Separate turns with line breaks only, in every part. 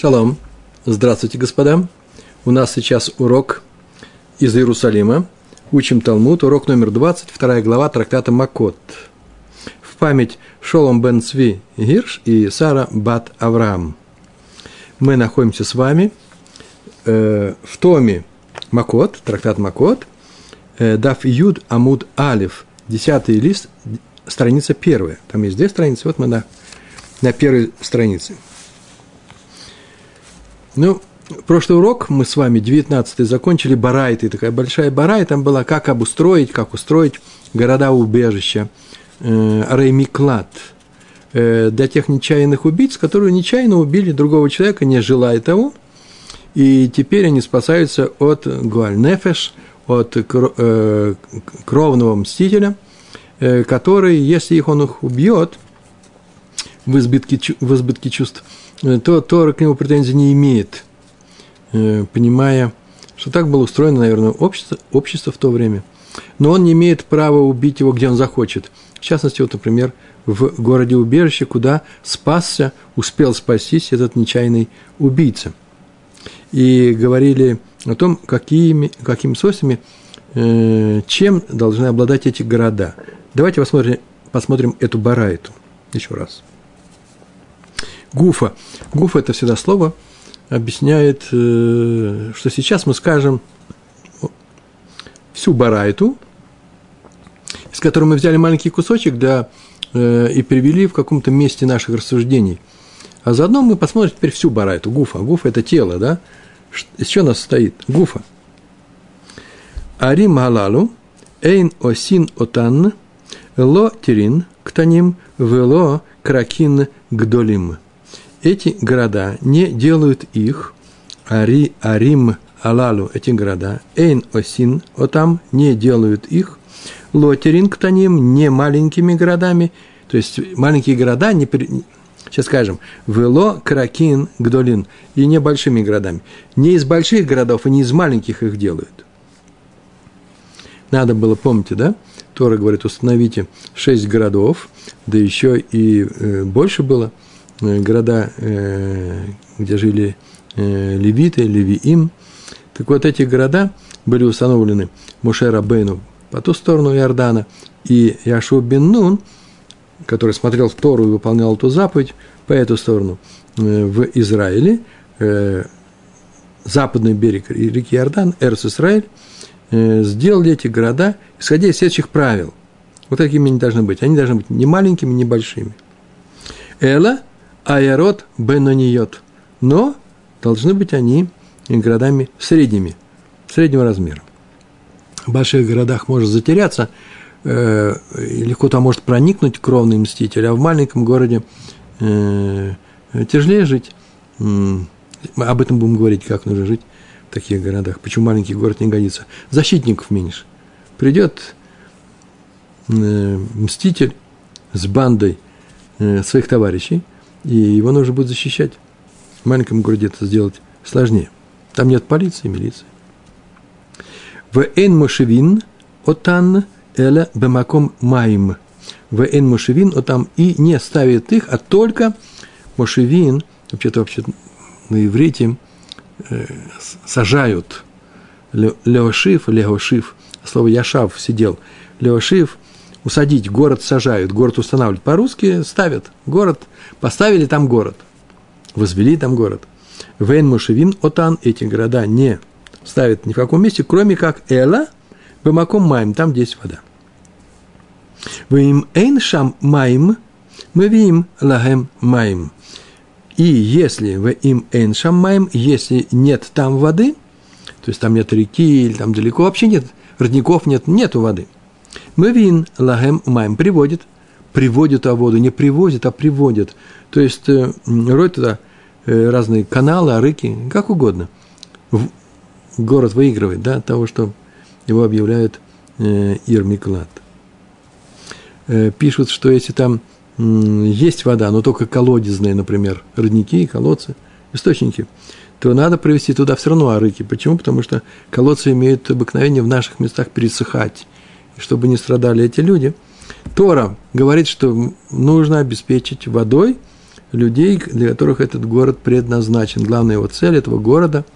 Шалом. Здравствуйте, господа. У нас сейчас урок из Иерусалима. Учим Талмуд. Урок номер 20, вторая глава трактата Макот. В память Шолом бен Цви Гирш и Сара бат Авраам. Мы находимся с вами э, в томе Макот, трактат Макот, э, Дав Юд Амуд Алиф, десятый лист, страница первая. Там есть две страницы, вот мы на, на первой странице – ну, прошлый урок мы с вами, 19-й, закончили барайты. Такая большая барай, там была, как обустроить, как устроить города-убежища, э, Реймиклад, э, для тех нечаянных убийц, которые нечаянно убили другого человека, не желая того, и теперь они спасаются от Гуальнефеш, от э, кровного мстителя, э, который, если их он их убьет в избытке, в избытке чувств – то Тора к нему претензий не имеет, э, понимая, что так было устроено, наверное, общество, общество в то время. Но он не имеет права убить его, где он захочет. В частности, вот, например, в городе убежище, куда спасся, успел спастись этот нечаянный убийца. И говорили о том, какими, какими свойствами, э, чем должны обладать эти города. Давайте посмотрим, посмотрим эту барайту еще раз. Гуфа. Гуфа – это всегда слово, объясняет, э, что сейчас мы скажем всю барайту, из которой мы взяли маленький кусочек для, э, и привели в каком-то месте наших рассуждений. А заодно мы посмотрим теперь всю барайту. Гуфа. Гуфа – это тело, да? Из чего нас состоит? Гуфа. Арим халалу, эйн осин отан, ло тирин ктаним, вело кракин гдолим – эти города не делают их, Ари, Арим, Алалу, эти города, Эйн, Осин, Отам, не делают их, Лотерин, не маленькими городами, то есть маленькие города, не, сейчас скажем, Вело, Кракин, Гдолин, и небольшими городами. Не из больших городов и не из маленьких их делают. Надо было, помните, да? Тора говорит, установите шесть городов, да еще и э, больше было – города, э, где жили э, левиты, левиим. Так вот, эти города были установлены Мушера Бейну по ту сторону Иордана, и Яшу бен Нун, который смотрел в Тору и выполнял эту заповедь, по эту сторону, в Израиле, западный берег реки Иордан, Эрс Израиль, сделали эти города, исходя из следующих правил. Вот такими они должны быть. Они должны быть не маленькими, не большими. Эла аэрот бенониот. Но должны быть они городами средними, среднего размера. В больших городах может затеряться, э, легко там может проникнуть кровный мститель, а в маленьком городе э, тяжелее жить. Об этом будем говорить, как нужно жить в таких городах. Почему маленький город не годится? Защитников меньше. Придет э, мститель с бандой э, своих товарищей – и его нужно будет защищать. В маленьком городе это сделать сложнее. Там нет полиции, милиции. В эн мошевин отан эля бемаком маим. В эн мошевин отам и не ставит их, а только мошевин, вообще-то вообще на иврите э, сажают. Леошив, леошив, слово яшав сидел. Леошив – усадить, город сажают, город устанавливают. По-русски ставят город, поставили там город, возвели там город. Вейн Мушевин Отан эти города не ставят ни в каком месте, кроме как Эла, Бамаком Маем, там где есть вода. Вы им Эйн Шам Маим, мы видим Лагем Маим. И если в им Эйн Маим, если нет там воды, то есть там нет реки или там далеко вообще нет родников, нет, нету воды – Мевин лагем маем приводит, приводит а воду, не привозит, а приводит. То есть э, роют туда э, разные каналы, арыки, как угодно. В, город выигрывает, да, того, что его объявляют э, Ирмиклад. Пишут, что если там есть вода, но только колодезные, например, родники, колодцы, источники, то надо привести туда все равно арыки. Почему? Потому что колодцы имеют обыкновение в наших местах пересыхать чтобы не страдали эти люди. Тора говорит, что нужно обеспечить водой людей, для которых этот город предназначен. Главная его цель этого города –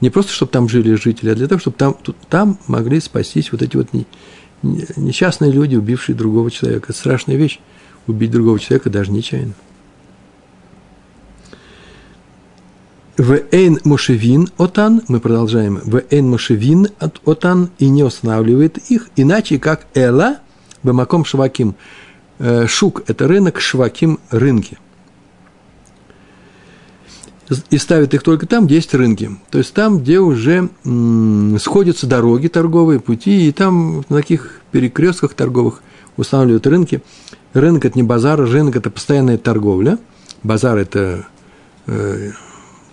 не просто, чтобы там жили жители, а для того, чтобы там, там могли спастись вот эти вот несчастные люди, убившие другого человека. Это страшная вещь – убить другого человека даже нечаянно. В эйн мошевин отан, мы продолжаем, в эйн мошевин отан и не устанавливает их, иначе как эла, бемаком шваким. Э, шук – это рынок, шваким – рынки и ставят их только там, где есть рынки. То есть там, где уже сходятся дороги торговые, пути, и там на таких перекрестках торговых устанавливают рынки. Рынок – это не базар, рынок – это постоянная торговля. Базар – это э,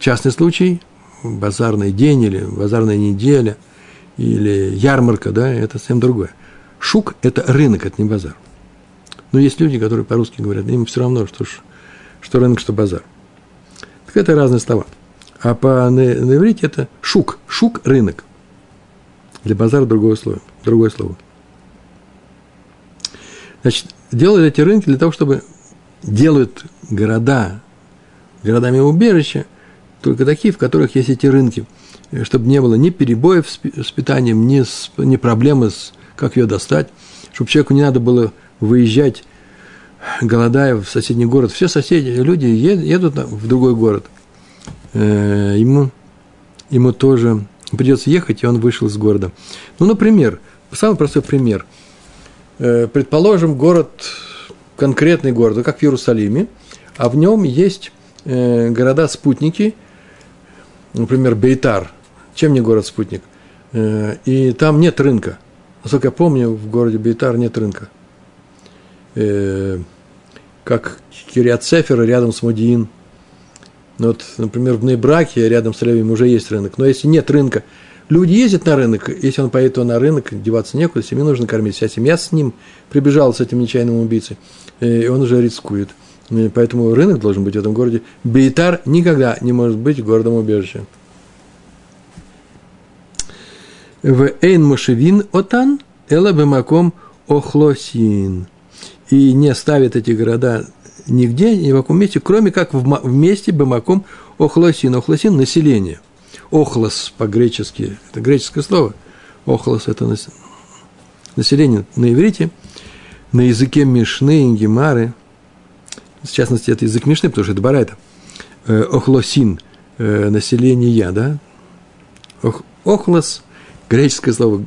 частный случай, базарный день или базарная неделя, или ярмарка, да, это совсем другое. Шук – это рынок, это не базар. Но есть люди, которые по-русски говорят, им все равно, что, что рынок, что базар. Так это разные слова. А по, на, на иврите это шук. Шук – рынок. Для базара другое слово. Другое слово. Значит, делают эти рынки для того, чтобы делают города, городами убежища, только такие, в которых есть эти рынки, чтобы не было ни перебоев с питанием, ни, с, ни проблемы с как ее достать, чтобы человеку не надо было выезжать голодая в соседний город, все соседи, люди едут в другой город, э, ему, ему тоже придется ехать, и он вышел из города. Ну, например, самый простой пример. Э, предположим, город, конкретный город, как в Иерусалиме, а в нем есть э, города-спутники, например, Бейтар. Чем не город-спутник? И там нет рынка. Насколько я помню, в городе Бейтар нет рынка – э, как Кириат Сефер рядом с Модиин. Ну, вот, например, в Нейбраке рядом с Левием уже есть рынок. Но если нет рынка, люди ездят на рынок, если он поедет то на рынок, деваться некуда, семью нужно кормить. Вся семья с ним прибежала, с этим нечаянным убийцей, э, и он уже рискует. Поэтому рынок должен быть в этом городе. Бейтар никогда не может быть городом убежища. В Эйн Мошевин Отан Эла Бемаком Охлосин и не ставит эти города нигде, ни в каком месте, кроме как в, месте Бамаком Охлосин. Охлосин – население. Охлос по-гречески – это греческое слово. Охлос – это население на иврите, на языке Мишны, Гемары. В частности, это язык Мишны, потому что это Барайта. Э, охлосин э, – население, да? Охлос – греческое слово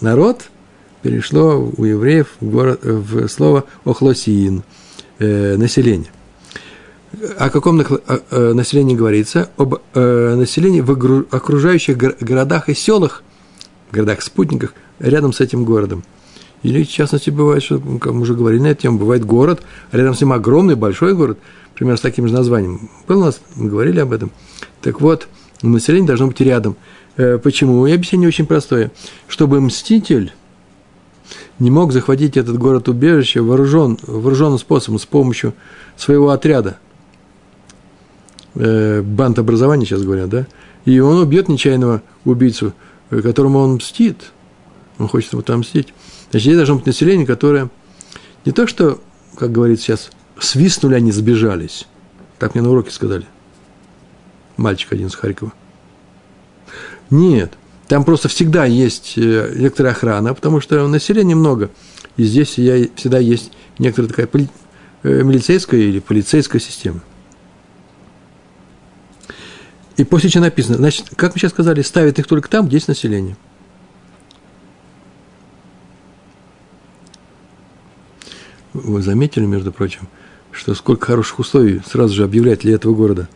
народ – перешло у евреев в, город, в слово охлосиин э, население. О каком э, населении говорится? Об э, населении в окружающих городах и селах, городах-спутниках, рядом с этим городом. Или, в частности, бывает, что, как мы уже говорили на эту тему, бывает город, а рядом с ним огромный, большой город, примерно с таким же названием. Был у нас, мы говорили об этом. Так вот, население должно быть рядом. Э, почему? И объяснение очень простое. Чтобы мститель не мог захватить этот город-убежище вооружен, вооруженным способом, с помощью своего отряда. Э, банд образования сейчас говорят, да? И он убьет нечаянного убийцу, э, которому он мстит. Он хочет ему там мстить. Значит, здесь должно быть население, которое не то, что, как говорится сейчас, свистнули, они сбежались. Так мне на уроке сказали. Мальчик один из Харькова. Нет. Там просто всегда есть э, некоторая охрана, потому что населения много. И здесь всегда есть некоторая такая э, милицейская или полицейская система. И после чего написано, значит, как мы сейчас сказали, ставят их только там, где есть население. Вы заметили, между прочим, что сколько хороших условий сразу же объявляет для этого города.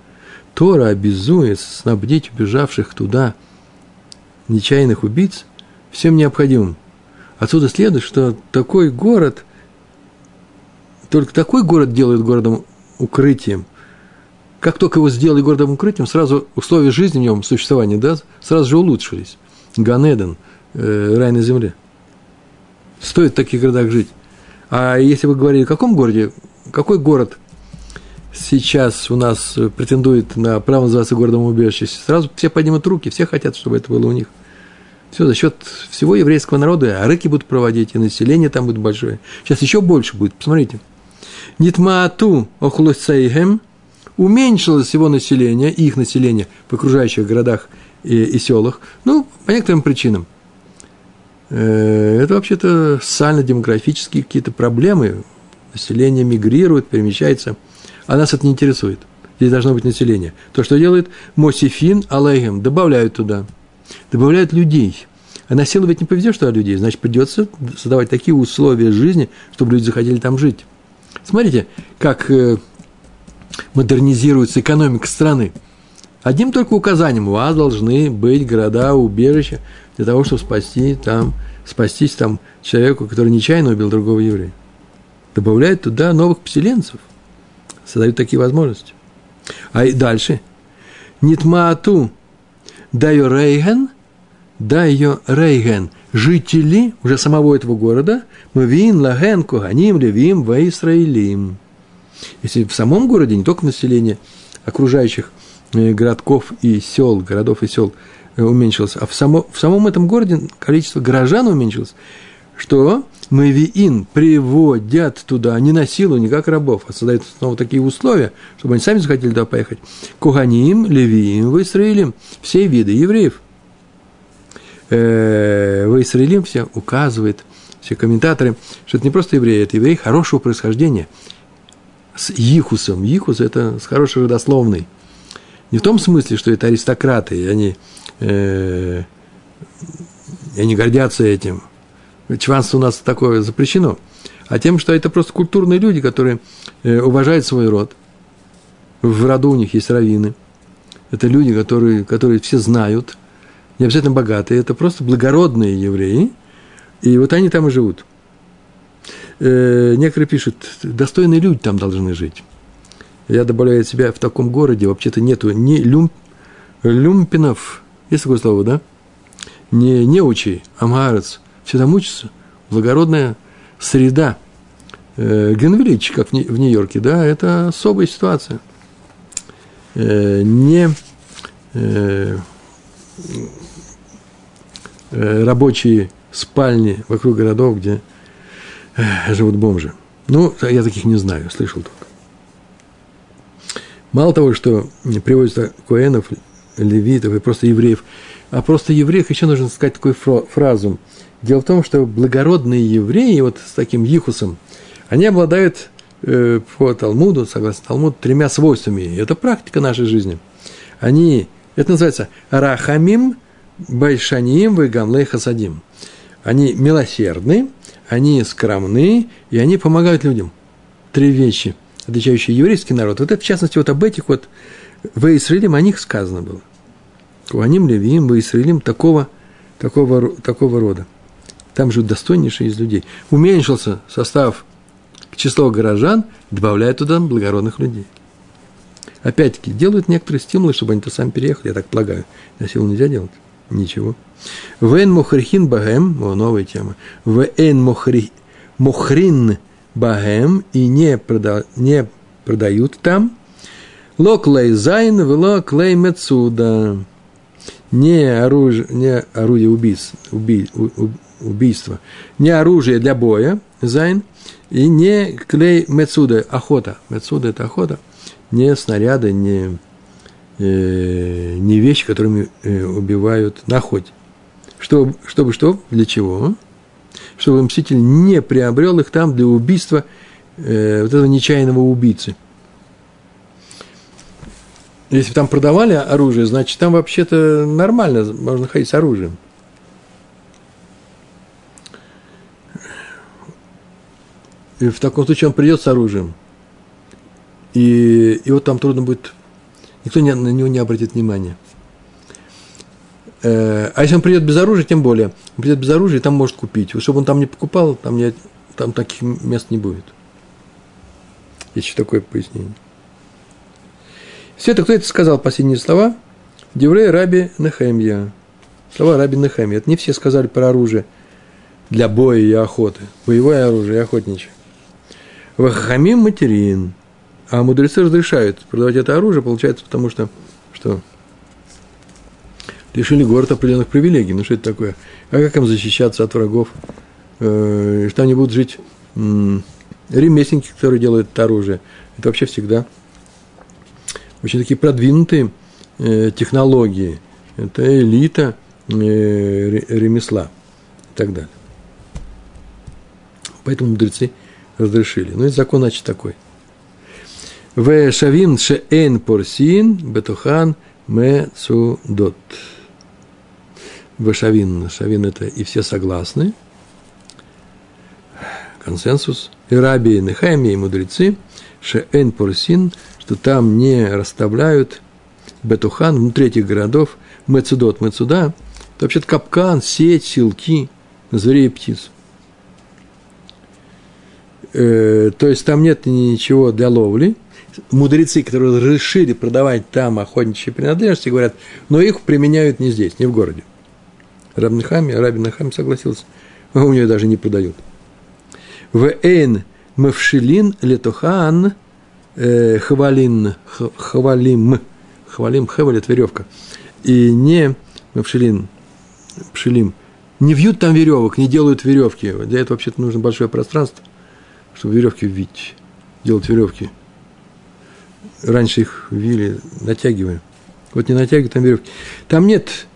Тора обязует снабдить убежавших туда – нечаянных убийц всем необходимым. Отсюда следует, что такой город, только такой город делает городом укрытием. Как только его сделали городом укрытием, сразу условия жизни в нем, существования, да, сразу же улучшились. Ганеден, э, рай на земле. Стоит в таких городах жить. А если вы говорили, в каком городе, какой город сейчас у нас претендует на право называться городом убежища, сразу все поднимут руки, все хотят, чтобы это было у них. Все, за счет всего еврейского народа, а рыки будут проводить, и население там будет большое. Сейчас еще больше будет, посмотрите. Нитмаату охлусейхем уменьшилось его население, их население в окружающих городах и, и селах, ну, по некоторым причинам. Э, это вообще-то социально-демографические какие-то проблемы. Население мигрирует, перемещается. А нас это не интересует. Здесь должно быть население. То, что делает Мосифин Алейхем, добавляют туда. Добавляют людей. А на силу ведь не повезешь туда людей, значит, придется создавать такие условия жизни, чтобы люди заходили там жить. Смотрите, как э, модернизируется экономика страны. Одним только указанием у вас должны быть города, убежища для того, чтобы спасти там, спастись там человеку, который нечаянно убил другого еврея. Добавляют туда новых поселенцев, создают такие возможности. А и дальше. Нитмаату даю рейген, даю рейген. Жители уже самого этого города, мы вин лаген куганим левим ваисраилим. Если в самом городе, не только население окружающих городков и сел, городов и сел э, уменьшилось, а в, само, в самом этом городе количество горожан уменьшилось, что Мавиин приводят туда не на силу, не как рабов, а создают снова такие условия, чтобы они сами захотели туда поехать. Куганим, Левиим, в Израилем, все виды евреев. Э, в Израилем все указывает, все комментаторы, что это не просто евреи, это евреи хорошего происхождения – с Ихусом. Ихус – это с хорошей родословной. Не в том смысле, что это аристократы, и они, э, и они гордятся этим. Чванство у нас такое запрещено. А тем, что это просто культурные люди, которые э, уважают свой род. В роду у них есть раввины. Это люди, которые, которые все знают, не обязательно богатые, это просто благородные евреи. И вот они там и живут – э, некоторые пишут, достойные люди там должны жить. Я добавляю от себя в таком городе, вообще-то нету ни люм, люмпинов, есть такое слово, да? Не неучи, амгарец, все там учатся. Благородная среда. Э, Генвиллич, как в Нью-Йорке, да, это особая ситуация. Э, не э рабочие спальни вокруг городов, где живут бомжи. Ну, я таких не знаю, слышал только. Мало того, что приводится коэнов, левитов и просто евреев, а просто евреев еще нужно сказать такую фразу. Дело в том, что благородные евреи, вот с таким Ихусом, они обладают э, по Талмуду, согласно Талмуду, тремя свойствами. Это практика нашей жизни. Они, это называется рахамим, большаним, вегамлей хасадим. Они милосердны, они скромны, и они помогают людям. Три вещи, отличающие еврейский народ. Вот это, в частности, вот об этих вот в Израилем о них сказано было. Куаним, Левиим, в Израилем такого, такого, такого рода. Там живут достойнейшие из людей. Уменьшился состав число горожан, добавляют туда благородных людей. Опять-таки, делают некоторые стимулы, чтобы они то сами переехали, я так полагаю. На силу нельзя делать. Ничего. ואין מוכרין בהן, о, новая тема. ואין מוכרי, מוכרין בהן и не, прода, не продают там. לא כלי זיין, לא כלי מצודה. Не оружие, не орудие убийств, уби, убийства, не оружие для боя, זיין, и не כלי מצודה, охота. מצודה – это охота. Не снаряды, не э, не вещи, которыми э, убивают на охоте. Чтобы, чтобы что? Для чего? Чтобы мститель не приобрел их там для убийства э, вот этого нечаянного убийцы. Если там продавали оружие, значит, там вообще-то нормально, можно ходить с оружием. И в таком случае он придет с оружием. И, и вот там трудно будет никто не, на него не обратит внимания. Э, а если он придет без оружия, тем более. Он придет без оружия, там может купить. Чтобы он там не покупал, там, не, там таких мест не будет. Еще такое пояснение. Все это, кто это сказал, последние слова? Деврей Раби Нехемья. Слова Раби Нехемья. Это не все сказали про оружие для боя и охоты. Боевое оружие и охотничье. Вахамим материн. А мудрецы разрешают продавать это оружие, получается, потому что, что лишили город определенных привилегий. Ну, что это такое? А как им защищаться от врагов? Э, что они будут жить ремесленники, которые делают это оружие. Это вообще всегда очень такие продвинутые э, технологии. Это элита э, ремесла и так далее. Поэтому мудрецы разрешили. Ну и закон, значит, такой. В шавин шеэн порсин бетухан мецудот. В шавин. Это и все согласны. Консенсус. И раби, нехайми, и мудрецы. Шеэн порсин, что там не расставляют бетухан внутри этих городов. Мецудот, мецуда. Это вообще-то капкан, сеть, силки зверей и птиц. Э, то есть там нет ничего для ловли. Мудрецы, которые решили продавать там охотничьи принадлежности, говорят, но их применяют не здесь, не в городе. Рабин Нахами согласился, у нее даже не продают. В эйн мавшилин летохан э, хвалин, хвалим, хвалим, это веревка. И не мавшилин, пшилим, не вьют там веревок, не делают веревки. Для этого вообще-то нужно большое пространство – чтобы веревки вить, делать веревки. Раньше их вили, натягивая. Вот не натягивают там веревки. Там нет,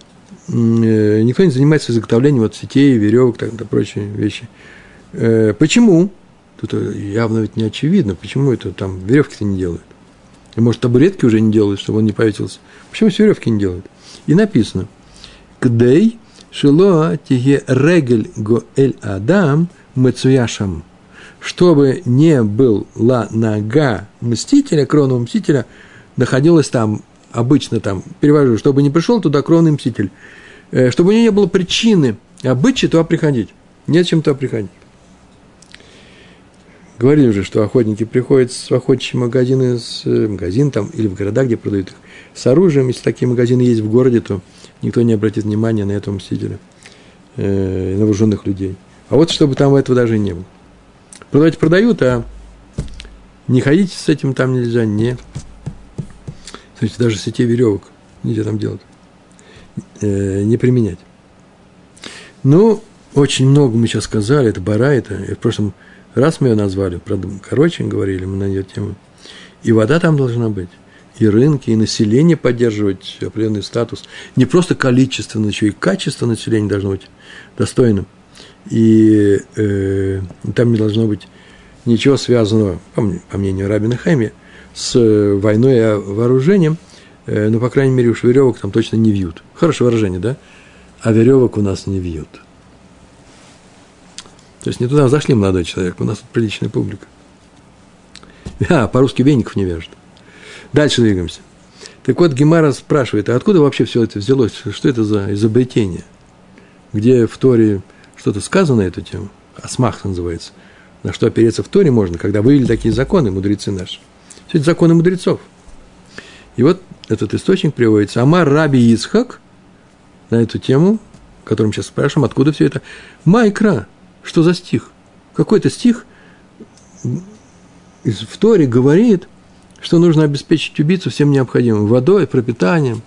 никто не занимается изготовлением вот сетей, веревок, так, и прочие вещи. Э, почему? Тут явно ведь не очевидно, почему это там веревки-то не делают. И, может, табуретки уже не делают, чтобы он не повесился. Почему все веревки не делают? И написано, «Кдей шело тиге регель го эль адам мецуяшам» чтобы не была нога мстителя, кровного мстителя, находилась там, обычно там, перевожу, чтобы не пришел туда кровный мститель, э, чтобы у нее не было причины обычай туда приходить. Нет чем туда приходить. Говорили уже, что охотники приходят в охотничьи магазины, с, э, магазин там, или в города, где продают их, с оружием. Если такие магазины есть в городе, то никто не обратит внимания на этого мстителя, э, на вооруженных людей. А вот чтобы там этого даже не было. Продавать продают, а не ходить с этим там нельзя, не. Смотрите, даже сетей веревок нельзя там делать, э, не применять. Ну, очень много мы сейчас сказали, это бара, это, в прошлом раз мы ее назвали, правда, короче говорили мы на ее тему. И вода там должна быть, и рынки, и население поддерживать определенный статус. Не просто количество, но еще и качество населения должно быть достойным и э, там не должно быть ничего связанного, по, по мнению Рабина Хайми, с э, войной и вооружением, э, ну, по крайней мере, уж веревок там точно не вьют. Хорошее выражение, да? А веревок у нас не вьют. То есть не туда зашли, молодой человек, у нас тут приличная публика. А, по-русски веников не вяжут. Дальше двигаемся. Так вот, Гемара спрашивает, а откуда вообще все это взялось? Что это за изобретение? Где в Торе что-то сказано на эту тему, асмах называется, на что опереться в Торе можно, когда вывели такие законы, мудрецы наши. Все это законы мудрецов. И вот этот источник приводится. Амар Раби Ицхак на эту тему, которым сейчас спрашиваем, откуда все это. Майкра, что за стих? Какой-то стих в Торе говорит, что нужно обеспечить убийцу всем необходимым. Водой, пропитанием,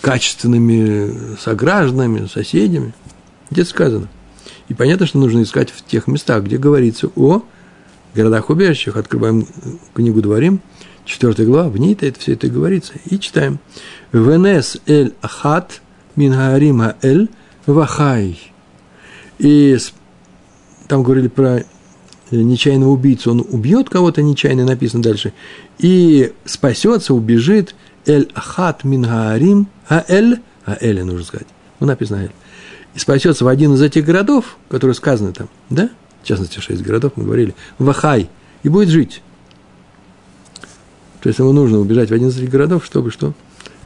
качественными согражданами, соседями – где сказано. И понятно, что нужно искать в тех местах, где говорится о городах-убежищах. Открываем книгу Дворим, 4 глава, в ней-то это все это говорится. И читаем. Венес эль ахат мингарима эль вахай. И там говорили про нечаянного убийцу, он убьет кого-то нечаянно, написано дальше, и спасется, убежит, эль ахат мингарим, а эль, а эль нужно сказать, ну написано эль, и спасется в один из этих городов, которые сказаны там, да, в частности, шесть городов, мы говорили, в Ахай, и будет жить. То есть ему нужно убежать в один из этих городов, чтобы что?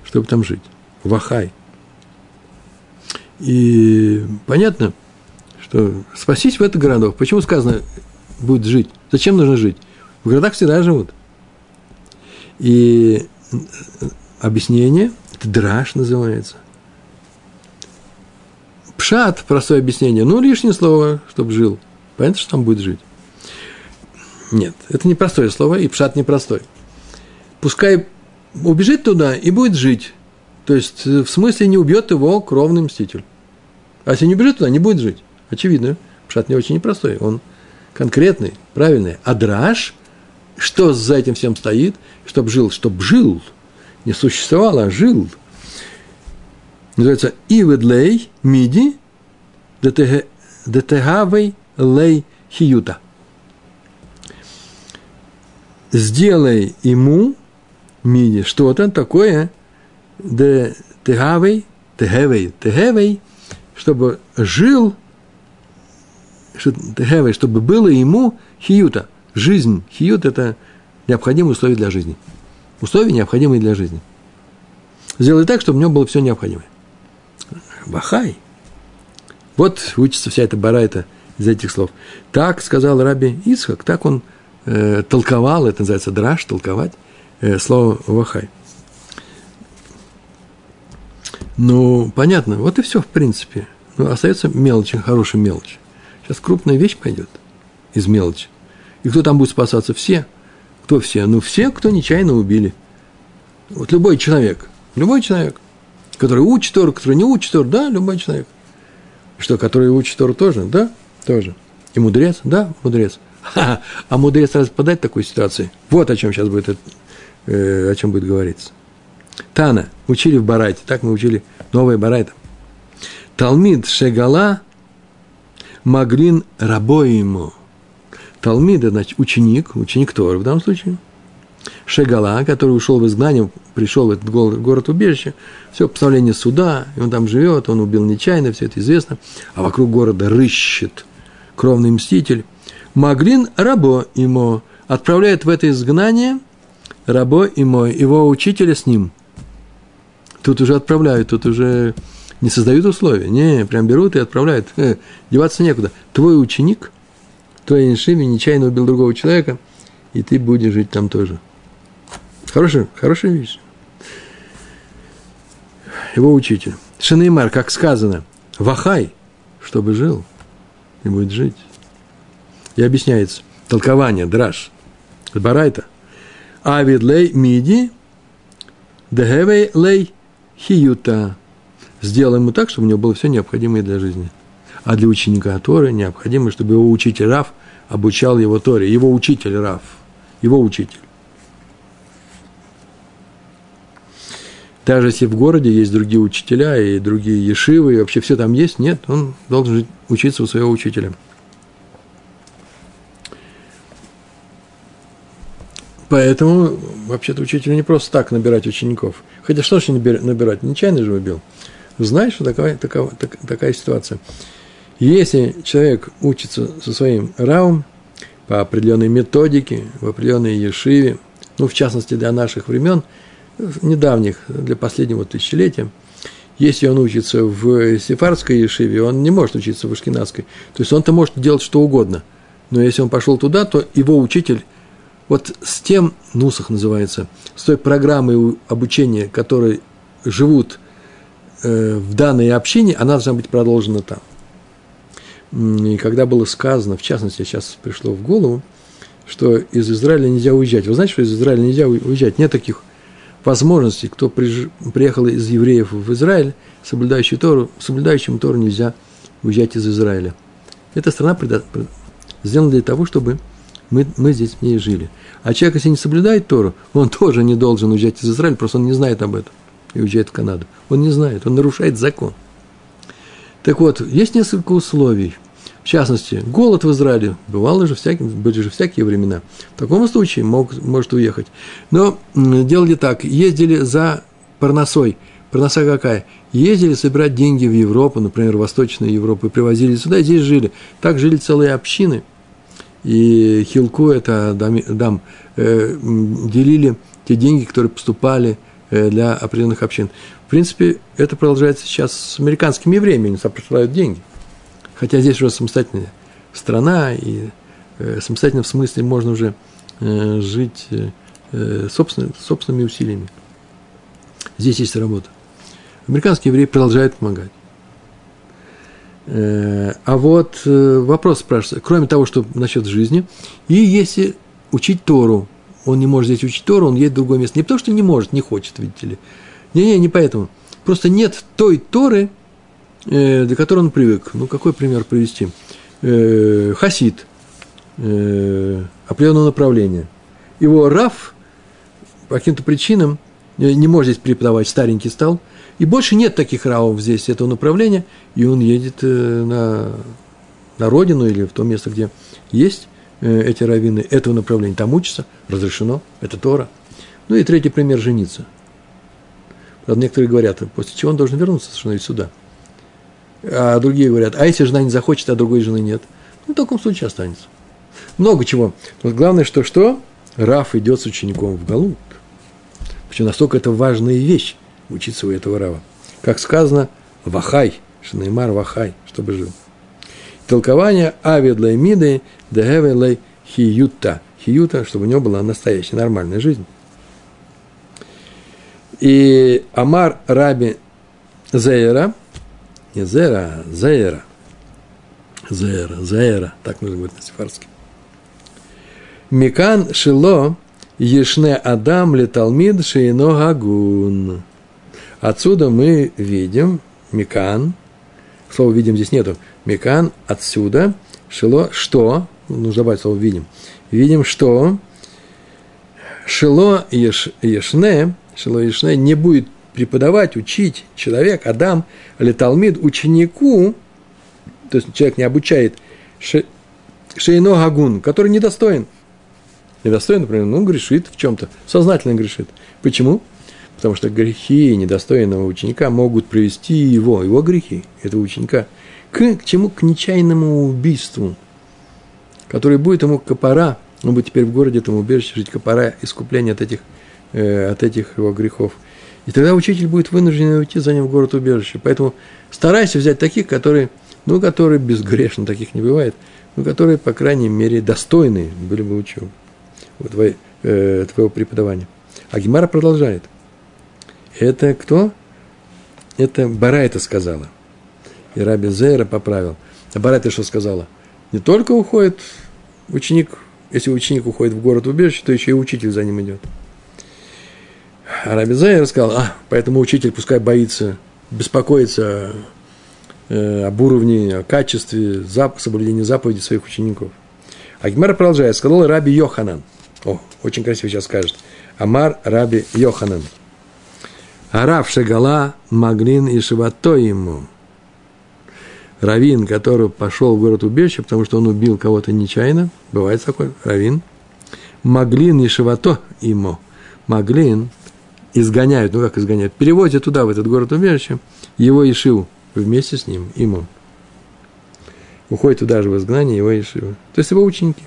Чтобы там жить. В Ахай. И понятно, что спастись в этих городах. Почему сказано будет жить? Зачем нужно жить? В городах всегда живут. И объяснение, это драж называется – Пшат, простое объяснение, ну, лишнее слово, чтобы жил. Понятно, что там будет жить? Нет, это не простое слово, и пшат непростой. Пускай убежит туда и будет жить. То есть, э, в смысле, не убьет его кровный мститель. А если не убежит туда, не будет жить. Очевидно, пшат не очень непростой. Он конкретный, правильный. А драж, что за этим всем стоит, чтобы жил, чтобы жил, не существовал, а жил. Называется Иведлей Миди Детегавей Лей Хиюта. Сделай ему, Миди, что-то такое, Детегавей, Тегевей, Тегевей, чтобы жил чтобы было ему хиюта, жизнь. Хиют – это необходимые условия для жизни. Условия, необходимые для жизни. Сделай так, чтобы у него было все необходимое. Бахай. Вот учится вся эта барайта из этих слов. Так сказал Раби Исхак, так он э, толковал, это называется драж, толковать э, слово вахай. Ну, понятно, вот и все, в принципе. Ну, остается мелочь, хорошая мелочь. Сейчас крупная вещь пойдет из мелочи. И кто там будет спасаться? Все. Кто все? Ну, все, кто нечаянно убили. Вот любой человек, любой человек, который учит Тору, который не учит Тору, да, любой человек. Что, который учит Тору тоже? Да, тоже. И мудрец? Да, мудрец. А мудрец распадает в такой ситуации. Вот о чем сейчас будет, э, о чем будет говориться. Тана, учили в Барайте, так мы учили новое Барайта. Талмид Шегала Маглин рабоему. Талмид, значит, ученик, ученик Торы в данном случае. Шегала, который ушел в изгнание, пришел в этот город-убежище, все, поставление суда, и он там живет, он убил нечаянно, все это известно, а вокруг города рыщет кровный мститель. Маглин рабо ему отправляет в это изгнание рабо ему, его учителя с ним. Тут уже отправляют, тут уже не создают условия. Не, прям берут и отправляют. Э, деваться некуда. Твой ученик, твой Нишиви нечаянно убил другого человека, и ты будешь жить там тоже. Хорошая, хорошая вещь. Его учитель. Шанеймар, как сказано, Вахай, чтобы жил и будет жить. И объясняется, толкование, драж, барайта. Авид лей миди, дегевей лей хиюта сделаем ему так, чтобы у него было все необходимое для жизни. А для ученика Торы необходимо, чтобы его учитель Раф обучал его Торе. Его учитель Раф. Его учитель. Даже если в городе есть другие учителя и другие ешивы, и вообще все там есть, нет, он должен учиться у своего учителя. Поэтому, вообще-то, учителю не просто так набирать учеников. Хотя что же набирать? Нечаянно же выбил знаешь, что такая, такая, такая ситуация. Если человек учится со своим равом по определенной методике, в определенной ешиве, ну, в частности, для наших времен, недавних, для последнего тысячелетия, если он учится в сефардской ешиве, он не может учиться в ашкенадской. То есть он-то может делать что угодно. Но если он пошел туда, то его учитель вот с тем, нусах называется, с той программой обучения, которой живут Э, в данной общине, она должна быть продолжена там. И когда было сказано, в частности, сейчас пришло в голову, что из Израиля нельзя уезжать. Вы знаете, что из Израиля нельзя уезжать? Нет таких возможностей. Кто приехал из евреев в Израиль, соблюдающий Тору, соблюдающим Тору нельзя уезжать из Израиля. Эта страна сделана для того, чтобы мы, мы здесь в ней жили. А человек, если не соблюдает Тору, он тоже не должен уезжать из Израиля, просто он не знает об этом и уезжает в Канаду. Он не знает, он нарушает закон. Так вот, есть несколько условий. В частности, голод в Израиле. Бывало же всякие, были же всякие времена. В таком случае мог, может уехать. Но делали так, ездили за парносой. Парноса какая? Ездили собирать деньги в Европу, например, в Восточную Европу, привозили сюда, и здесь жили. Так жили целые общины. И Хилку, это дам, дам э, делили те деньги, которые поступали Э, для определенных общин. В принципе, это продолжается сейчас с американскими евреями, они присылают деньги. Хотя здесь уже самостоятельная страна, и э, самостоятельно в смысле можно уже э, жить собственными, собственными усилиями. Здесь есть работа. Американские евреи продолжают помогать. А вот вопрос спрашивается, кроме того, что насчет жизни, и если учить Тору, он не может здесь учить Тору, он едет в другое место. Не потому, что не может, не хочет, видите ли. Не-не, не поэтому. Просто нет той Торы, э, до которой он привык. Ну, какой пример привести? Э, хасид. э, определенного направления. Его Раф по каким-то причинам не может здесь преподавать, старенький стал, и больше нет таких равов здесь этого направления, и он едет э, на, на родину или в то место, где есть э, эти раввины этого направления, там учатся, разрешено, это Тора. Ну и третий пример – жениться. Правда, некоторые говорят, после чего он должен вернуться совершенно сюда. А другие говорят, а если жена не захочет, а другой жены нет? Ну, в таком случае останется. Много чего. Но главное, что что? Раф идет с учеником в Галут. Почему настолько это важная вещь учиться у этого Рава. Как сказано, Вахай, Шинеймар Вахай, чтобы жил. Толкование Авидлай Миды Дегевелей Хиюта. Хиюта, чтобы у него была настоящая нормальная жизнь. И Амар Раби Зейра, не Зера, а Зейра, Зейра, Зейра, так нужно говорить на сефарске. Микан Шило Ешне Адам Леталмид Шейно Гагун. Отсюда мы видим Микан, слово видим здесь нету, Микан отсюда, Шило, что, нужно добавить слово видим, видим, что Шило еш, Ешне, Шило Ешне не будет преподавать, учить человек, Адам, или Талмид, ученику, то есть человек не обучает Шейно Гагун, который недостоин – недостоин, например, ну, грешит в чем-то, сознательно грешит. Почему? Потому что грехи недостойного ученика могут привести его, его грехи, этого ученика, к, к чему? К нечаянному убийству, который будет ему копора, он будет теперь в городе этому убежище жить копора, искупления от этих, э, от этих его грехов. И тогда учитель будет вынужден уйти за ним в город убежище. Поэтому старайся взять таких, которые, ну, которые безгрешны, таких не бывает, но которые, по крайней мере, достойны были бы учебы твоего, э, твоего преподавания. А Гемара продолжает. Это кто? Это Барайта сказала. И Раби Зейра поправил. А Барайта что сказала? Не только уходит ученик, если ученик уходит в город убежище, то еще и учитель за ним идет. Раби Зейра сказал, а, поэтому учитель пускай боится, беспокоится э, об уровне, о качестве зап, соблюдения заповедей своих учеников. А Гемара продолжает, сказал Раби Йоханан – о, очень красиво сейчас скажет. Амар Раби Йоханан. Арав Шагала Маглин и Шивато ему. Равин, который пошел в город убежище, потому что он убил кого-то нечаянно, бывает такой, Равин. Маглин и Шивато ему. Маглин изгоняют, ну как изгоняют, переводят туда, в этот город убежище, его Ишиву вместе с ним, ему. Уходит туда же в изгнание его Ишива. То есть его ученики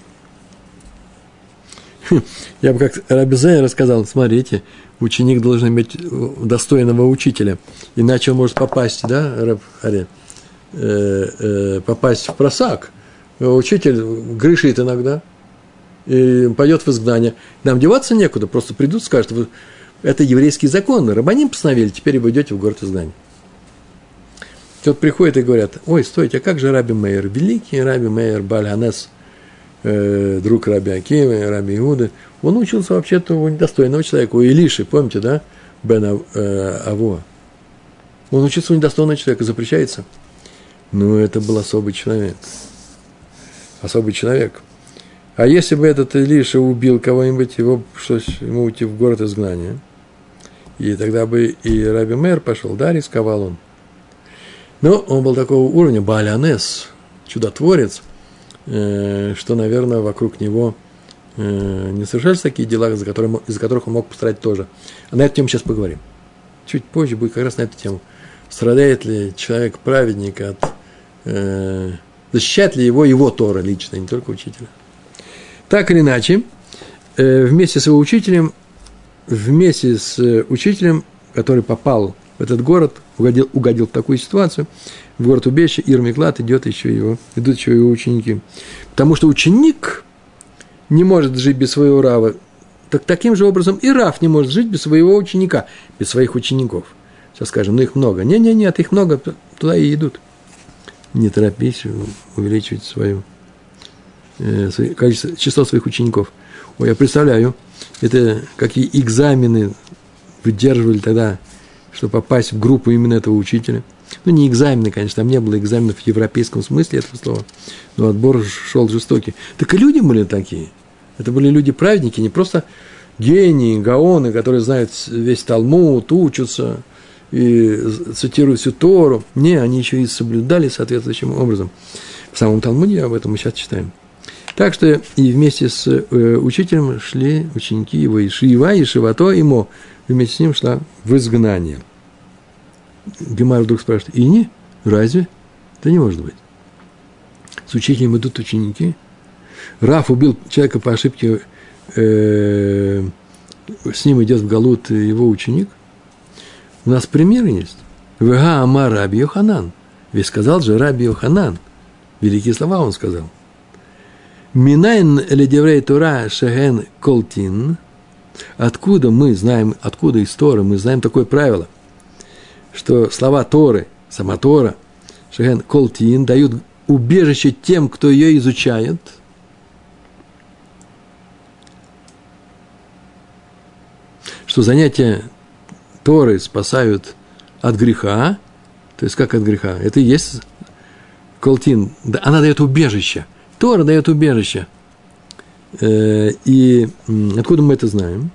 – Я бы как Рабизай рассказал, смотрите, ученик должен иметь достойного учителя, иначе он может попасть, да, Раб Харе, э, э, попасть в просак. Учитель грешит иногда, и пойдет в изгнание. Нам деваться некуда, просто придут, скажут, это еврейский закон, рабаним постановили, теперь вы идете в город изгнания. Вот приходят и говорят, ой, стойте, а как же Раби Мейер, великий Раби Мейер Бальганес – э, друг Раби Акима, Раби Иуды, он учился вообще-то у недостойного человека, у Илиши, помните, да, Бен э, Аво. Он учился у недостойного человека, запрещается. Ну, это был особый человек. Особый человек. А если бы этот Илиша убил кого-нибудь, его пришлось ему уйти в город изгнания. И тогда бы и Раби Мэр пошел, да, рисковал он. Но он был такого уровня, Балянес, чудотворец – Э, что, наверное, вокруг него э, не совершались такие дела, за которыми, из-за которых он мог пострадать тоже. А на эту тему сейчас поговорим. Чуть позже будет как раз на эту тему. Страдает ли человек праведник от... Э, защищает ли его его Тора лично, не только учителя. Так или иначе, э, вместе с его учителем, вместе с учителем, который попал в этот город, угодил, угодил в такую ситуацию, в город убежище, Ирмиклад идет еще его, идут еще его ученики. Потому что ученик не может жить без своего рава. Так таким же образом и Рав не может жить без своего ученика, без своих учеников. Сейчас скажем, ну их много. Не, не, нет, их много, туда и идут. Не торопись увеличивать свое э, количество, число своих учеников. Ой, я представляю, это какие экзамены выдерживали тогда, чтобы попасть в группу именно этого учителя – Ну, не экзамены, конечно, там не было экзаменов в европейском смысле этого слова, но отбор шел жестокий. Так и люди были такие. Это были люди-праведники, не просто гении, гаоны, которые знают весь Талмуд, учатся и цитируют всю Тору. Не, они еще и соблюдали соответствующим образом. В самом Талмуде об этом мы сейчас читаем. Так что и вместе с э, учителем шли ученики его и Шиева, и Шивато, и Мо. Вместе с ним шла в изгнание. Гемар вдруг спрашивает, и не? Разве? Это не может быть. С учителем идут ученики. Раф убил человека по ошибке, э, с ним идет в Галут его ученик. У нас пример есть. Вега Амар Раби Йоханан. Ведь сказал же Раби Йоханан. Великие слова он сказал. Минайн ледеврей Тура шеген колтин. Откуда мы знаем, откуда из Торы мы знаем такое правило – что слова Торы, сама Тора, Шеген Колтин, дают убежище тем, кто ее изучает. Что занятия Торы спасают от греха, то есть как от греха, это и есть Колтин, она дает убежище. Тора дает убежище. Э, и откуда мы это знаем?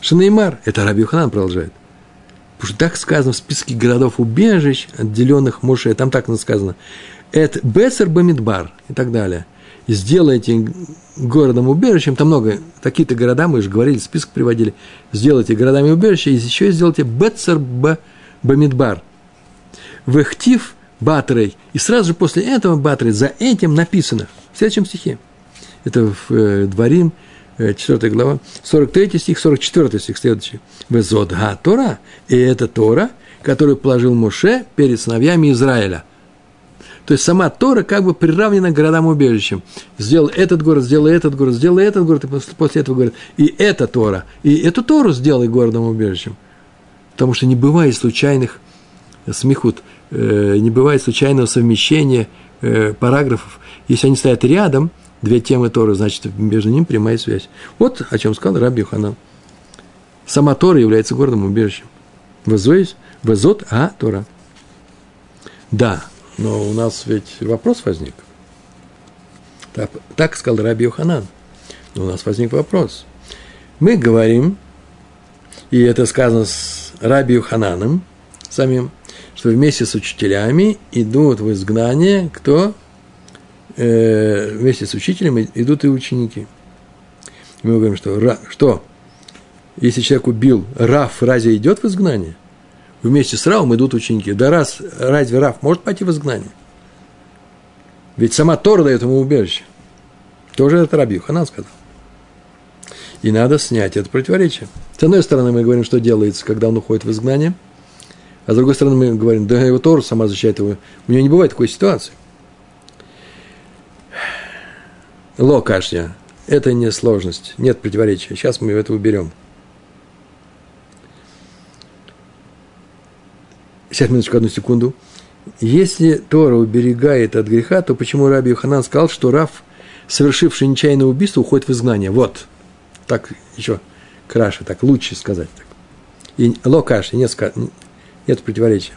Шанеймар, это Раби Юханан продолжает. Потому что так сказано в списке городов убежищ, отделенных Моше, там так сказано. Это Бесер Бамидбар и так далее. И сделайте городом убежищем, там много, такие-то города, мы же говорили, список приводили, сделайте городами убежища, и еще сделайте Бецер Бамидбар. Вехтив Батрей. И сразу же после этого Батрей, за этим написано, в следующем стихе. Это в э, Дворим, 4 э, глава, 43 стих, 44 стих следующий. Везот га Тора, и это Тора, которую положил Муше перед сыновьями Израиля. То есть сама Тора как бы приравнена к городам-убежищам. Сделал этот город, сделал этот город, сделал этот город, и после этого говорит, и это Тора, и эту Тору сделай городом-убежищем. Потому что не бывает случайных смехут, не бывает случайного совмещения э, параграфов. Если они стоят рядом, две темы Торы, значит, между ними прямая связь. Вот о чем сказал Раби Ханан. Сама Тора является городом убежищем. Везот а Тора. Да, но у нас ведь вопрос возник. Так, так сказал Раби Йоханан. Но у нас возник вопрос. Мы говорим, и это сказано с Раби Йохананом самим, что вместе с учителями идут в изгнание кто? э, вместе с учителем идут и ученики. И мы говорим, что, что если человек убил Раф, разве идет в изгнание? Вместе с Равом идут ученики. Да раз, разве Раф может пойти в изгнание? Ведь сама Тора дает ему убежище. Тоже это Раби Ханан сказал. И надо снять это противоречие. С одной стороны, мы говорим, что делается, когда он уходит в изгнание, а с другой стороны, мы говорим, да его Тора сама защищает его. У нее не бывает такой ситуации. Ло кашья. Это не сложность, нет противоречия. Сейчас мы это уберем. Сейчас, минуточку, одну секунду. Если Тора уберегает от греха, то почему Раби Йоханан сказал, что Раф, совершивший нечаянное убийство, уходит в изгнание? Вот. Так еще краше, так лучше сказать. Так. И локаши, нет, нет противоречия.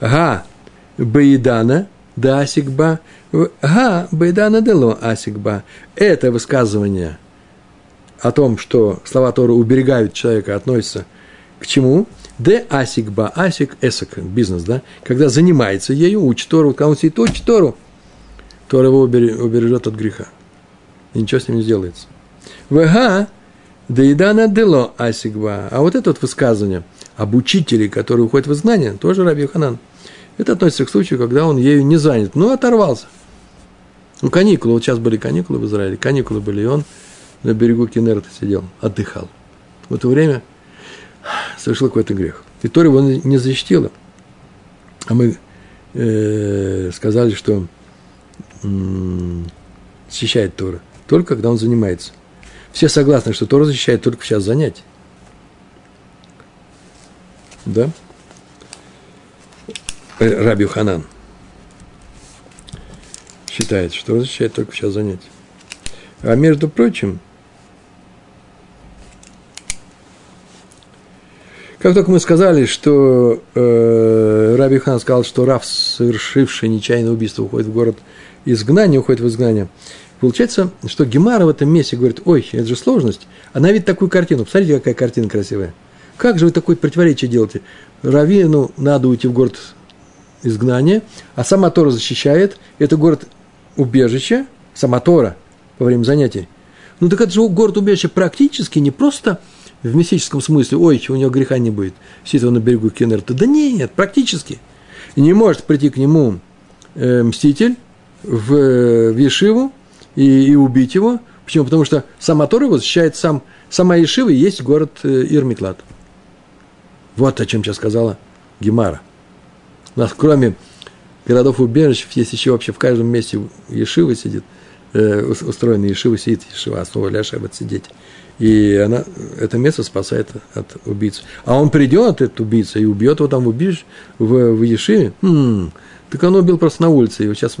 Ага, Баидана, да асикба, га бейдана дело асикба. Это высказывание о том, что слова Торы уберегают человека, относится к чему? Де асикба, асик эсок, бизнес, да? Когда занимается ею, учит Тору, когда он сидит, учит Тору, Тора его убережет от греха. И ничего с ним не сделается. Вега, деидана дело асикба. А вот это вот высказывание об учителе, который уходит в изгнание, тоже Раби Ханан – это относится к случаю, когда он ею не занят, но оторвался. Ну, каникулы, вот сейчас были каникулы в Израиле, каникулы были, и он на берегу Кенерта сидел, отдыхал. В это время совершил какой-то грех. И Тора его не защитила. А мы э, сказали, что защищает Тора только когда он занимается. Все согласны, что Тора защищает только в час занятий. Да? Раби Ханан считает, что разрешает только сейчас занятие. А между прочим, Как только мы сказали, что э, Раби Хан сказал, что Раф, совершивший нечаянное убийство, уходит в город изгнания, уходит в изгнание, получается, что Гемара в этом месте говорит, ой, это же сложность. Она видит такую картину. Посмотрите, какая картина красивая. Как же вы такое противоречие делаете? Равину надо уйти в город изгнания, а сама Тора защищает. Это город убежище, сама Тора во время занятий. Ну так это же город убежище практически не просто – в мистическом смысле, ой, у него греха не будет, сидит он на берегу Кеннерта. Да нет, практически. И не может прийти к нему э, мститель в, в Ешиву и, и убить его. Почему? Потому что сама Тора его защищает сам, сама Ешива и есть город э, Ирмиклад. Вот о чем сейчас сказала Гемара. У нас кроме городов убежищ есть еще вообще в каждом месте Ешива сидит, э, устроенный Ешива сидит, Ешива, основа Ляша сидеть и она, это место спасает от убийцы. А он придет, этот убийца, и убьет его там в, убиж, в, в Ешиве, м-м, так он убил просто на улице, его сейчас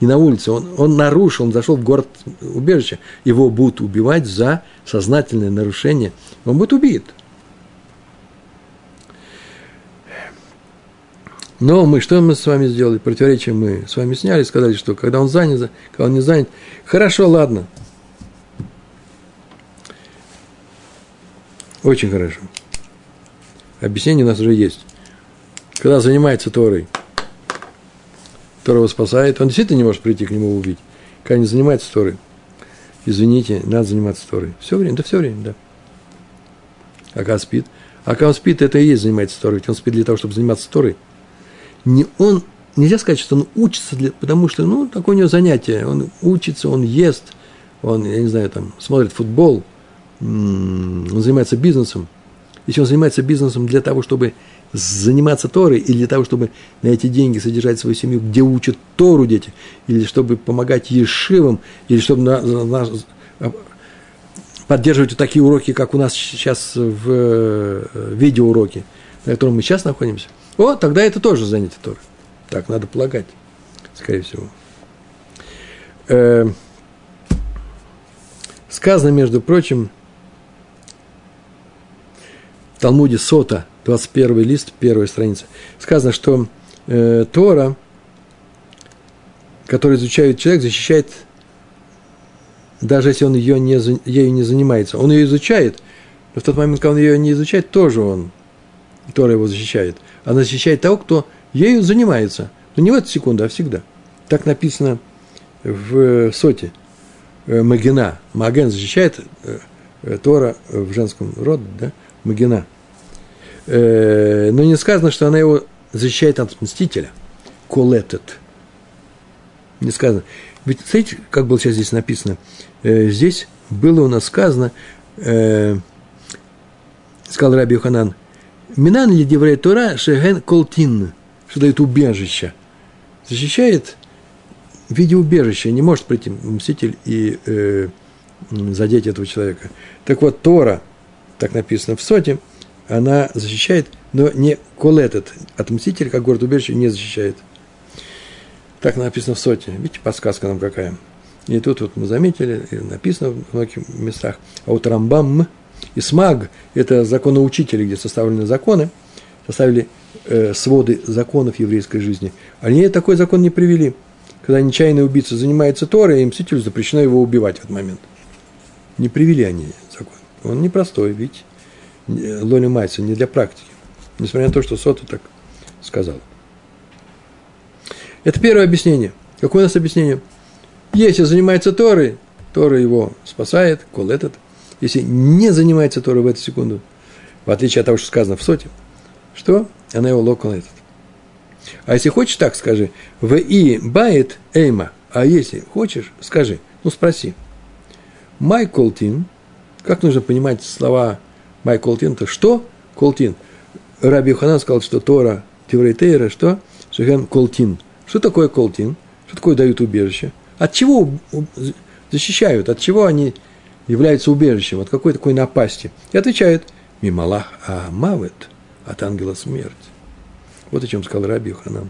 не на улице, он, он нарушил, он зашел в город убежище, его будут убивать за сознательное нарушение, он будет убит. Но мы, что мы с вами сделали? Противоречие мы с вами сняли, сказали, что когда он занят, когда он не занят, хорошо, ладно, Очень хорошо. Объяснение у нас уже есть. Когда занимается Торой, его спасает, он действительно не может прийти к нему убить. Когда не занимается Торой, извините, надо заниматься Торой. Все время, да все время, да. А когда спит? А когда он спит, это и есть занимается Торой. Ведь он спит для того, чтобы заниматься Торой. Не он, нельзя сказать, что он учится, для, потому что, ну, такое у него занятие. Он учится, он ест, он, я не знаю, там, смотрит футбол – он занимается бизнесом, если он занимается бизнесом для того, чтобы заниматься Торой, или для того, чтобы на эти деньги содержать свою семью, где учат Тору дети, или чтобы помогать ешивам, или чтобы на, на, поддерживать такие уроки, как у нас сейчас в э, видеоуроке, на котором мы сейчас находимся, о, тогда это тоже занятие Торы. Так надо полагать, скорее всего. Э, сказано, между прочим, Талмуде Сота, 21 лист, первая страница, сказано, что э, Тора, который изучает человек, защищает, даже если он ее не, ею не занимается. Он ее изучает, но в тот момент, когда он ее не изучает, тоже он, Тора его защищает. Она защищает того, кто ею занимается. Но не в эту секунду, а всегда. Так написано в Соте. Э, Магина. Маген защищает э, э, Тора в женском роде, да? Магина. Э, но не сказано, что она его защищает от мстителя. Колетет. Не сказано. Ведь, смотрите, как было сейчас здесь написано. Э, здесь было у нас сказано, э, сказал Раби Йоханан, Минан ли деврей Тора шеген колтин, что дает убежище. Защищает в виде убежища. Не может прийти мститель и э, задеть этого человека. Так вот, Тора, так написано в Соте, она защищает, но не колетет. Отмститель, как город убежище, не защищает. Так написано в соте. Видите, подсказка нам какая. И тут вот мы заметили, написано в многих местах. А вот Рамбам и Смаг – это законоучители, где составлены законы, составили э, своды законов еврейской жизни. Они такой закон не привели. Когда нечаянный убийца занимается Торой, им мстителю запрещено его убивать в этот момент. Не привели они закон. Он непростой, видите. Лоли Майса, не для практики. Несмотря на то, что Сота так сказал. Это первое объяснение. Какое у нас объяснение? Если занимается Торой, Тора его спасает, кол этот. Если не занимается Торой в эту секунду, в отличие от того, что сказано в Соте, что? Она его этот. А если хочешь так, скажи, в и бает эйма. А если хочешь, скажи, ну спроси. Май колтин, как нужно понимать слова Май колтин-то что? Колтин. Раби Ханан сказал, что Тора, Теврейтейра, что? Шеген колтин. Что такое колтин? Что такое дают убежище? От чего защищают? От чего они являются убежищем? От какой такой напасти? И отвечают, мималах а мавет, от ангела смерти. Вот о чем сказал Раби Ханан.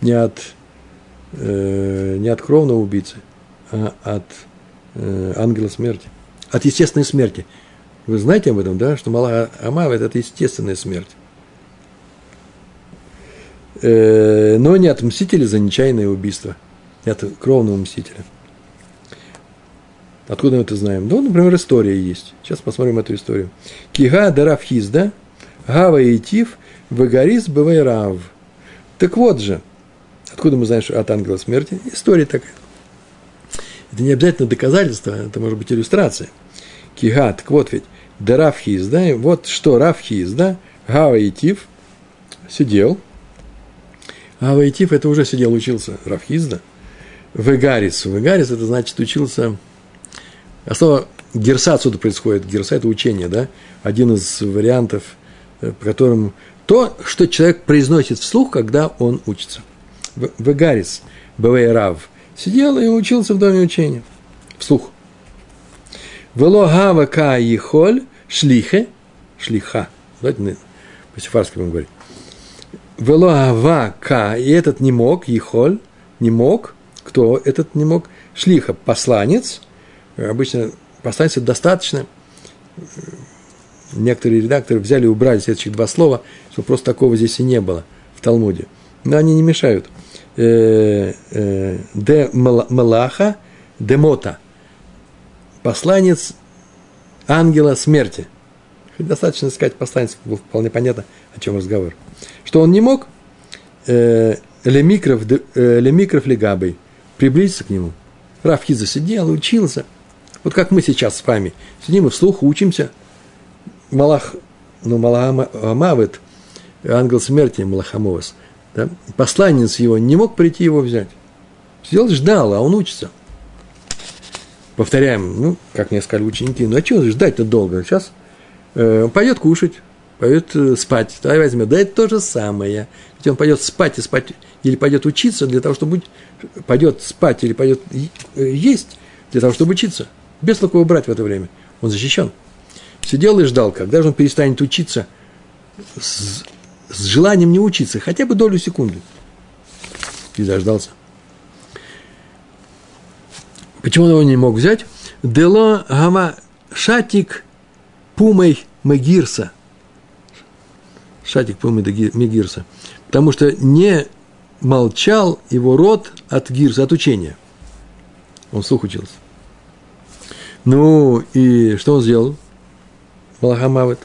Не от, э, не от кровного убийцы, а от э, ангела смерти. От естественной смерти Вы знаете об этом, да, что Малах Амавет – это естественная смерть. Э, но не от мстителя за нечаянное убийство, не от кровного мстителя. Откуда мы это знаем? Ну, например, история есть. Сейчас посмотрим эту историю. Кига дарав хизда, гава и тиф, вагарис бывайрав. Так вот же, откуда мы знаем, что от ангела смерти? История такая. Это не обязательно доказательство, это может быть иллюстрация. Кига, так вот ведь, дарав хизда, вот что Рав хизда, гава и сидел, а Вайтиф это уже сидел, учился Рафхизда. Вегарис. Вегарис это значит учился... А слово герса отсюда происходит. Герса это учение, да? Один из вариантов, э, по которым то, что человек произносит вслух, когда он учится. Вегарис, Бавейрав, сидел и учился в доме учения. Вслух. Вело гава ка ехоль шлихе, шлиха. Давайте по-сефарски будем говорить. Велоава ка, и этот не мог, Ехоль, не мог, кто этот не мог? Шлиха, посланец, обычно это достаточно, некоторые редакторы взяли и убрали следующих два слова, что просто такого здесь и не было в Талмуде. Но они не мешают. Э, э, де Малаха, Демота, посланец ангела смерти. Достаточно сказать посланец, вполне понятно, о чем разговор что он не мог э, лемикров, лемикров легабой приблизиться к нему. Рафхиза сидел, учился. Вот как мы сейчас с вами сидим и вслух учимся. Малах, ну, Малахамавит, ангел смерти Малахамовас, да, посланец его не мог прийти его взять. Сидел, ждал, а он учится. Повторяем, ну, как мне сказали ученики, ну, а чего ждать-то долго? Сейчас э, пойдет кушать, пойдет э, спать, давай возьмем. Да это то же самое. Ведь он пойдет спать и спать, или пойдет учиться для того, чтобы пойдет спать или пойдет э, есть для того, чтобы учиться. Без такого брать в это время. Он защищен. Сидел и ждал, когда же он перестанет учиться с, с желанием не учиться, хотя бы долю секунды. И дождался. Почему он его не мог взять? Дело гама шатик пумой мегирса – Шатик, по-моему, Мегирса. Потому что не молчал его род от гирса, от учения. Он слух учился. Ну, и что он сделал? Малахамавит.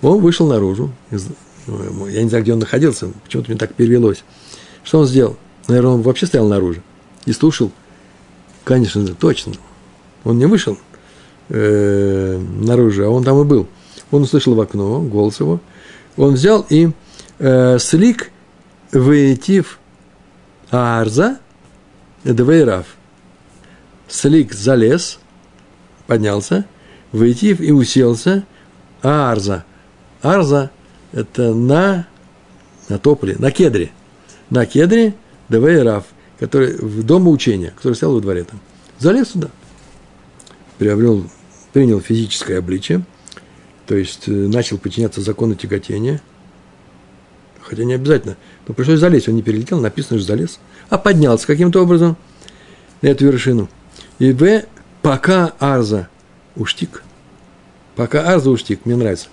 Он вышел наружу. Я не знаю, где он находился, почему-то мне так перевелось. Что он сделал? Наверное, он вообще стоял наружу и слушал. Конечно, точно. Он не вышел э, наружу, а он там и был. Он услышал в окно голос его. Он взял и э, слик выйтив арза двейрав. Слик залез, поднялся, выйтив и уселся арза. Арза – это на, на тополе, на кедре. На кедре двейрав, который в доме учения, который стоял во дворе там. Залез туда. Приобрел, принял физическое обличие – то есть э, начал подчиняться закону тяготения, хотя не обязательно, но пришлось залезть, он не перелетел, написано, что залез, а поднялся каким-то образом на эту вершину. И в пока арза уштик, пока арза уштик, мне нравится.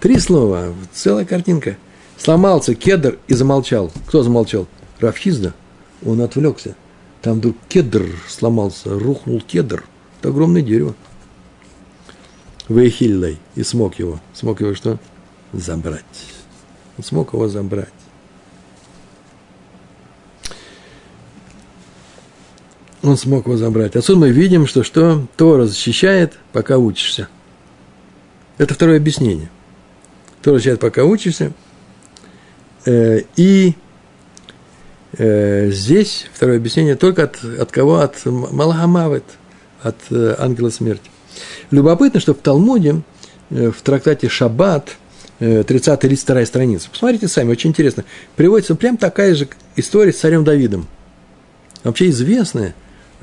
Три слова, целая картинка. Сломался кедр и замолчал. Кто замолчал? Рафхизда. Он отвлекся. Там вдруг кедр сломался, рухнул кедр. Это огромное дерево. Вейхиллой, и смог его. Смог его что? Забрать. Он смог его забрать. Он смог его забрать. Отсюда мы видим, что что Тора защищает, пока учишься. Это второе объяснение. Тора защищает, пока учишься. Э, и э, здесь второе объяснение только от, от кого? От Малахамавет, от э, ангела смерти. Любопытно, что в Талмуде, в трактате «Шаббат», 30-32 э, страница. Посмотрите сами, очень интересно. Приводится прям такая же история с царем Давидом. Вообще известная,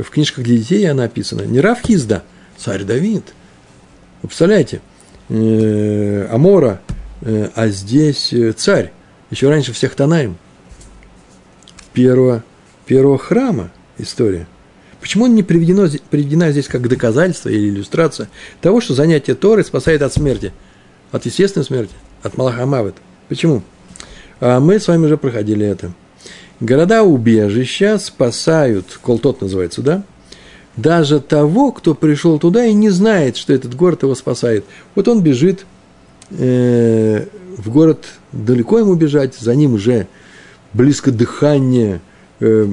в книжках для детей она описана. Не Хизда, царь Давид. Вы представляете, э, Амора, а здесь царь, еще раньше всех Танаем. Первого, первого храма история. Почему не приведено, приведена здесь как доказательство или иллюстрация того, что занятие Торы спасает от смерти, от естественной смерти, от Малахамавет? Почему? А мы с вами уже проходили это. Города-убежища спасают, колтот называется, да? Даже того, кто пришел туда и не знает, что этот город его спасает. Вот он бежит э, в город, далеко ему бежать, за ним уже близко дыхание э,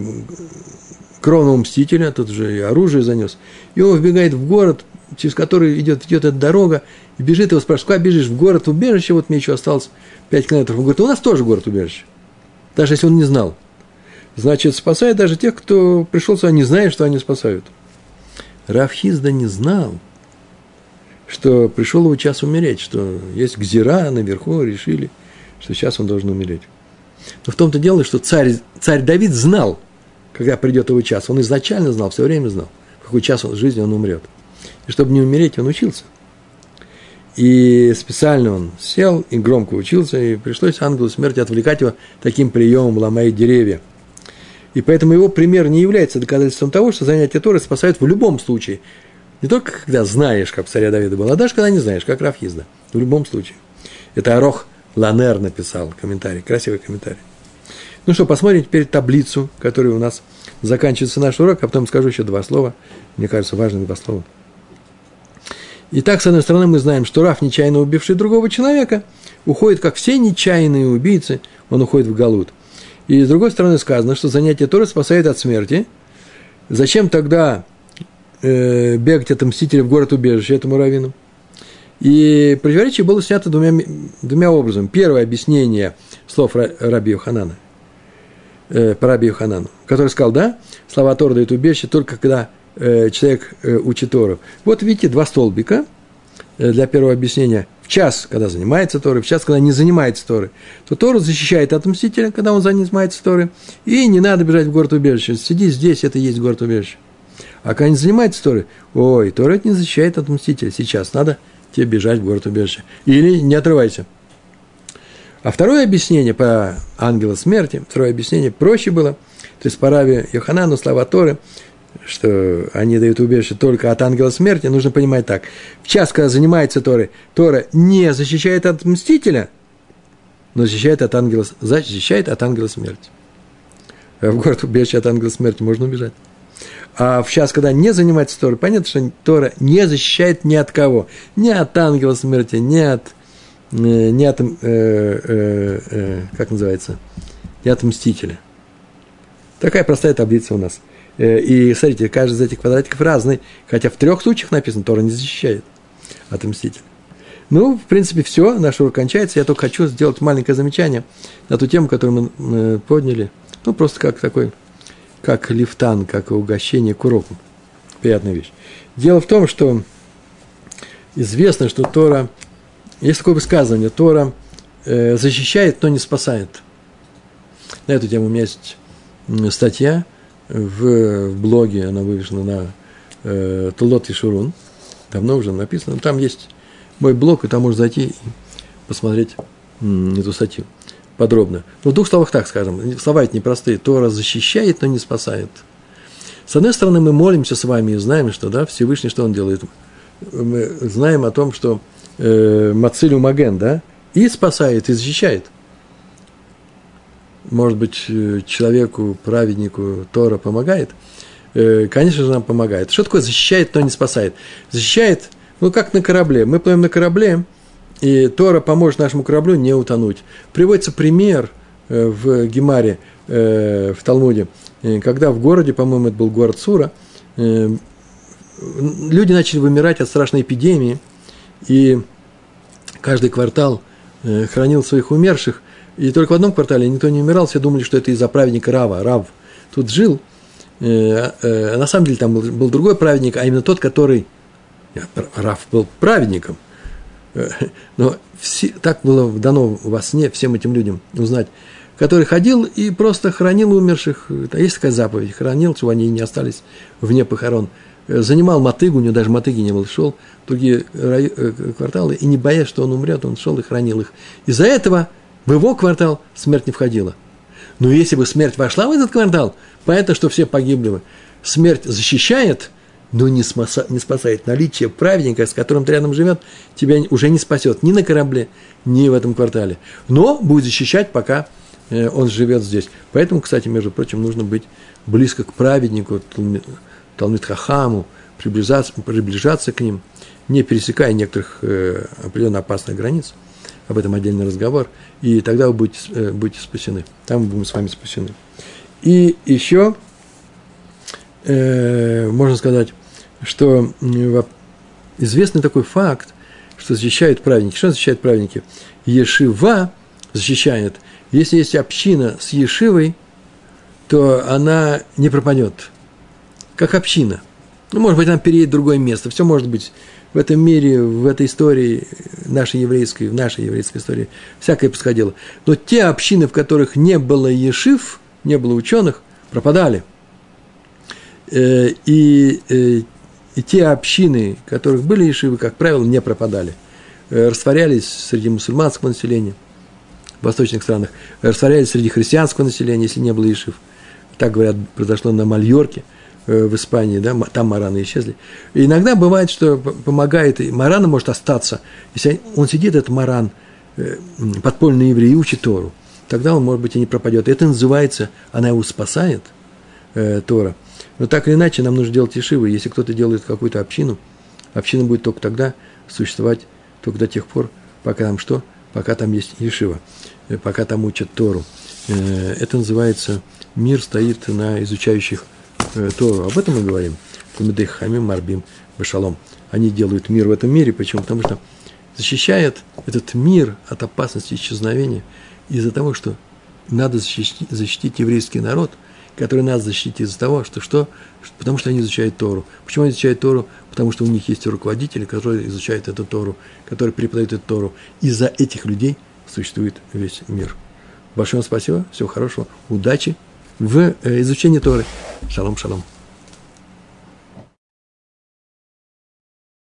кровного мстителя, тут же и оружие занес. И он вбегает в город, через который идет, идет эта дорога, и бежит, его спрашивает, куда бежишь? В город убежище, вот мне еще осталось 5 километров. Он говорит, у нас тоже город убежище. Даже если он не знал. Значит, спасает даже тех, кто пришел сюда, не зная, что они спасают. Рафхизда не знал, что пришел его час умереть, что есть гзира наверху, решили, что сейчас он должен умереть. Но в том-то дело, что царь, царь Давид знал, когда придет его час. Он изначально знал, все время знал, в какой час он, жизни он умрет. И чтобы не умереть, он учился. И специально он сел и громко учился, и пришлось ангелу смерти отвлекать его таким приемом, ломая деревья. И поэтому его пример не является доказательством того, что занятие Торы спасает в любом случае. Не только когда знаешь, как царя Давида было, а даже когда не знаешь, как Рафхизда. В любом случае. Это Арох Ланер написал комментарий, красивый комментарий. Ну что, посмотрим теперь таблицу, которая у нас заканчивается наш урок, а потом скажу еще два слова. Мне кажется, важные два слова. Итак, с одной стороны, мы знаем, что Раф, нечаянно убивший другого человека, уходит, как все нечаянные убийцы, он уходит в Галут. И с другой стороны сказано, что занятие Торы спасает от смерти. Зачем тогда э, бегать от мстителя в город убежище этому раввину? И противоречие было снято двумя, двумя образами. Первое объяснение слов Раби Йоханана, э, по Раби Йоханану, который сказал, да, слова Тора дают убежище только когда Э, человек э, учит Тору. Вот видите, два столбика э, для первого объяснения. В час, когда занимается Торой, в час, когда не занимается Торой, то Тору защищает от мстителя, когда он занимается Торой, и не надо бежать в город убежище. Сиди здесь, это и есть город убежище. А когда не занимается Торой, ой, Тора это не защищает от мстителя. Сейчас надо тебе бежать в город убежище. Или не отрывайся. А второе объяснение по ангелу смерти, второе объяснение проще было, то есть по Раве Йоханану, слова Торы, что они дают убежище только от ангела смерти, нужно понимать так. В час, когда занимается Торой, Тора не защищает от мстителя, но защищает от ангела, защищает от ангела смерти. А в город убежище от ангела смерти можно убежать. А в час, когда не занимается Торой, понятно, что Тора не защищает ни от кого. Ни от ангела смерти, ни от, э, ни от э, э, э, как называется, ни от мстителя. Такая простая таблица у нас – и смотрите, каждый из этих квадратиков разный, хотя в трех случаях написано, Тора не защищает от мстителя. Ну, в принципе, все, наш урок кончается. Я только хочу сделать маленькое замечание на ту тему, которую мы подняли. Ну, просто как такой, как лифтан, как угощение к уроку. Приятная вещь. Дело в том, что известно, что Тора, есть такое высказывание, Тора э, защищает, но не спасает. На эту тему у меня есть статья – в, в блоге, она вывешена на э, Тулот и Шурун, давно уже написано, там есть мой блог, и там можно зайти и посмотреть эту статью подробно. Но в двух словах так скажем, слова эти непростые, Тора защищает, но не спасает. С одной стороны, мы молимся с вами и знаем, что да, Всевышний, что он делает. Мы знаем о том, что э, Мацилю Маген, да, и спасает, и защищает может быть, э, человеку, праведнику Тора помогает, э, конечно же, нам помогает. Что такое защищает, но не спасает? Защищает, ну, как на корабле. Мы плывем на корабле, и Тора поможет нашему кораблю не утонуть. Приводится пример э, в Гемаре, в Талмуде, когда в городе, по-моему, это был город Сура, люди начали вымирать от страшной эпидемии, и каждый квартал хранил своих умерших, и только в одном квартале никто не умирал, все думали, что это из-за праведника Рава. Рав тут жил. Э, э, на самом деле там был, был другой праведник, а именно тот, который... Рав был праведником. Э, но все, так было дано во сне всем этим людям узнать, который ходил и просто хранил умерших. Есть такая заповедь, хранил, чтобы они не остались вне похорон. Занимал мотыгу, у него даже мотыги не было, шел в другие кварталы, и не боясь, что он умрет, он шел и хранил их. Из-за этого в его квартал смерть не входила. Но если бы смерть вошла в этот квартал, понятно, что все погибли бы. смерть защищает, но не, спаса, не спасает. Наличие праведника, с которым ты рядом живет, тебя уже не спасет ни на корабле, ни в этом квартале. Но будет защищать, пока э, он живет здесь. Поэтому, кстати, между прочим, нужно быть близко к праведнику, Талмит Хахаму, приближаться, приближаться к ним, не пересекая некоторых э, определенно опасных границ. Об этом отдельный разговор. И тогда вы будете, э, будете спасены. Там мы будем с вами спасены. И еще э, можно сказать, что известный такой факт, что защищают праведники. Что защищают праведники? Ешива защищает. Если есть община с Ешивой, то она не пропадет. Как община. Ну, может быть, она переедет в другое место. Все может быть в этом мире, в этой истории нашей еврейской, в нашей еврейской истории, всякое происходило. Но те общины, в которых не было ешив, не было ученых, пропадали. Э, и, э, и те общины, в которых были ешивы, как правило, не пропадали. Э, растворялись среди мусульманского населения в восточных странах, растворялись среди христианского населения, если не было ешив. Так, говорят, произошло на Мальорке – в Испании, да, там мараны исчезли. И иногда бывает, что помогает, и марана может остаться. Если он сидит, этот маран, подпольный еврей, и учит Тору, тогда он, может быть, и не пропадет. Это называется, она его спасает, э, Тора. Но так или иначе, нам нужно делать ешивы. Если кто-то делает какую-то общину, община будет только тогда существовать, только до тех пор, пока там что? Пока там есть ешива, э, пока там учат Тору. Э, это называется мир стоит на изучающих э, Тору. Об этом мы говорим. Тумидей Хамим Марбим Башалом. Они делают мир в этом мире. Почему? Потому что защищает этот мир от опасности исчезновения из-за того, что надо защитить, защитить еврейский народ – которые нас защитить из-за того, что что? Потому что они изучают Тору. Почему они изучают Тору? Потому что у них есть руководители, которые изучают эту Тору, которые преподают эту Тору. Из-за этих людей существует весь мир. Большое вам спасибо, всего хорошего, удачи в э, изучении Торы. Шалом, шалом.